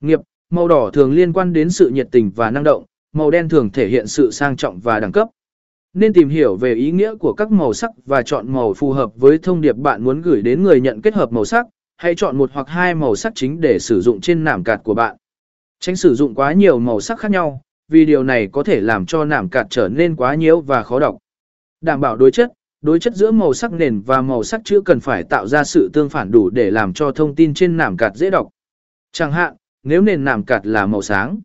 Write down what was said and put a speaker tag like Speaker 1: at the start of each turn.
Speaker 1: Nghiệp, màu đỏ thường liên quan đến sự nhiệt tình và năng động, màu đen thường thể hiện sự sang trọng và đẳng cấp. Nên tìm hiểu về ý nghĩa của các màu sắc và chọn màu phù hợp với thông điệp bạn muốn gửi đến người nhận kết hợp màu sắc, hãy chọn một hoặc hai màu sắc chính để sử dụng trên nảm cạt của bạn. Tránh sử dụng quá nhiều màu sắc khác nhau, vì điều này có thể làm cho nảm cạt trở nên quá nhiễu và khó đọc. Đảm bảo đối chất, đối chất giữa màu sắc nền và màu sắc chữ cần phải tạo ra sự tương phản đủ để làm cho thông tin trên nảm cạt dễ đọc. Chẳng hạn, nếu nền nạm cạt là màu sáng,